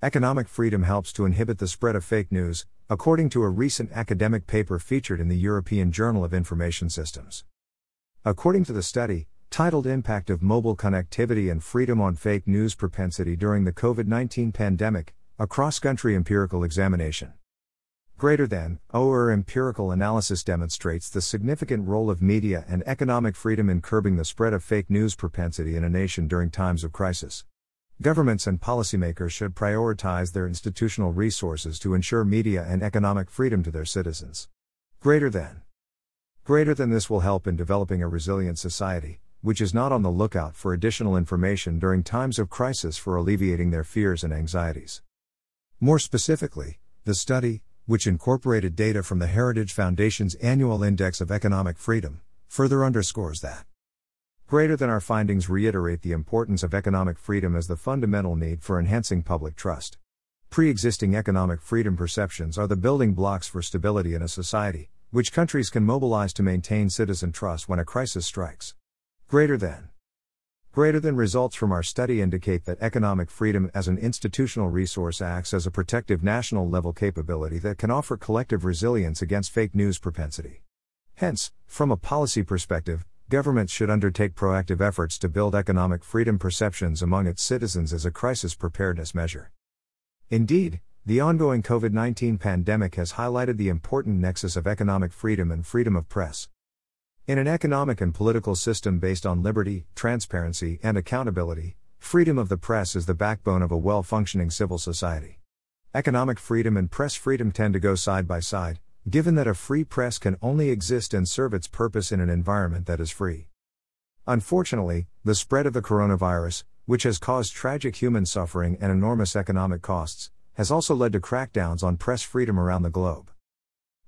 Economic freedom helps to inhibit the spread of fake news, according to a recent academic paper featured in the European Journal of Information Systems. According to the study, titled Impact of Mobile Connectivity and Freedom on Fake News Propensity During the COVID 19 Pandemic, a cross country empirical examination. Greater than, OER empirical analysis demonstrates the significant role of media and economic freedom in curbing the spread of fake news propensity in a nation during times of crisis. Governments and policymakers should prioritize their institutional resources to ensure media and economic freedom to their citizens. Greater than. Greater than this will help in developing a resilient society, which is not on the lookout for additional information during times of crisis for alleviating their fears and anxieties. More specifically, the study, which incorporated data from the Heritage Foundation's annual Index of Economic Freedom, further underscores that. Greater than our findings reiterate the importance of economic freedom as the fundamental need for enhancing public trust. Pre existing economic freedom perceptions are the building blocks for stability in a society, which countries can mobilize to maintain citizen trust when a crisis strikes. Greater than. Greater than results from our study indicate that economic freedom as an institutional resource acts as a protective national level capability that can offer collective resilience against fake news propensity. Hence, from a policy perspective, governments should undertake proactive efforts to build economic freedom perceptions among its citizens as a crisis preparedness measure. Indeed, the ongoing COVID 19 pandemic has highlighted the important nexus of economic freedom and freedom of press. In an economic and political system based on liberty, transparency, and accountability, freedom of the press is the backbone of a well functioning civil society. Economic freedom and press freedom tend to go side by side, given that a free press can only exist and serve its purpose in an environment that is free. Unfortunately, the spread of the coronavirus, which has caused tragic human suffering and enormous economic costs, has also led to crackdowns on press freedom around the globe.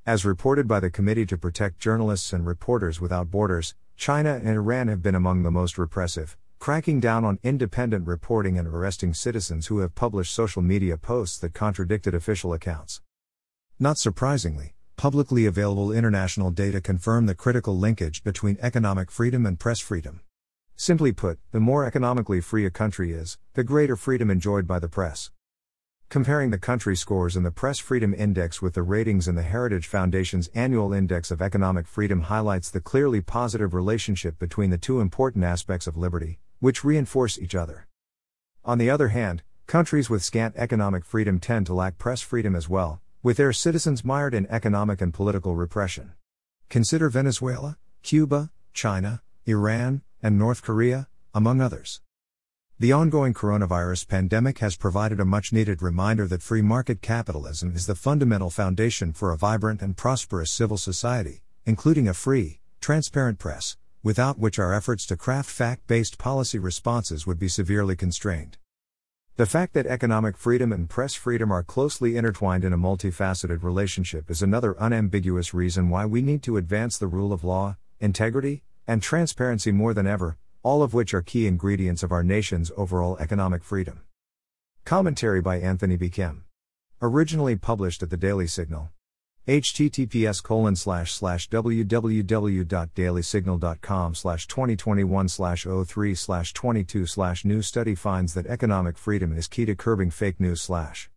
As reported by the Committee to Protect Journalists and Reporters Without Borders, China and Iran have been among the most repressive, cracking down on independent reporting and arresting citizens who have published social media posts that contradicted official accounts. Not surprisingly, publicly available international data confirm the critical linkage between economic freedom and press freedom. Simply put, the more economically free a country is, the greater freedom enjoyed by the press. Comparing the country scores in the Press Freedom Index with the ratings in the Heritage Foundation's annual Index of Economic Freedom highlights the clearly positive relationship between the two important aspects of liberty, which reinforce each other. On the other hand, countries with scant economic freedom tend to lack press freedom as well, with their citizens mired in economic and political repression. Consider Venezuela, Cuba, China, Iran, and North Korea, among others. The ongoing coronavirus pandemic has provided a much needed reminder that free market capitalism is the fundamental foundation for a vibrant and prosperous civil society, including a free, transparent press, without which our efforts to craft fact based policy responses would be severely constrained. The fact that economic freedom and press freedom are closely intertwined in a multifaceted relationship is another unambiguous reason why we need to advance the rule of law, integrity, and transparency more than ever, all of which are key ingredients of our nation's overall economic freedom. Commentary by Anthony B. Kim. Originally published at the Daily Signal https colon slash slash www.dailysignal.com slash 2021 slash 03 slash 22 slash new study finds that economic freedom is key to curbing fake news slash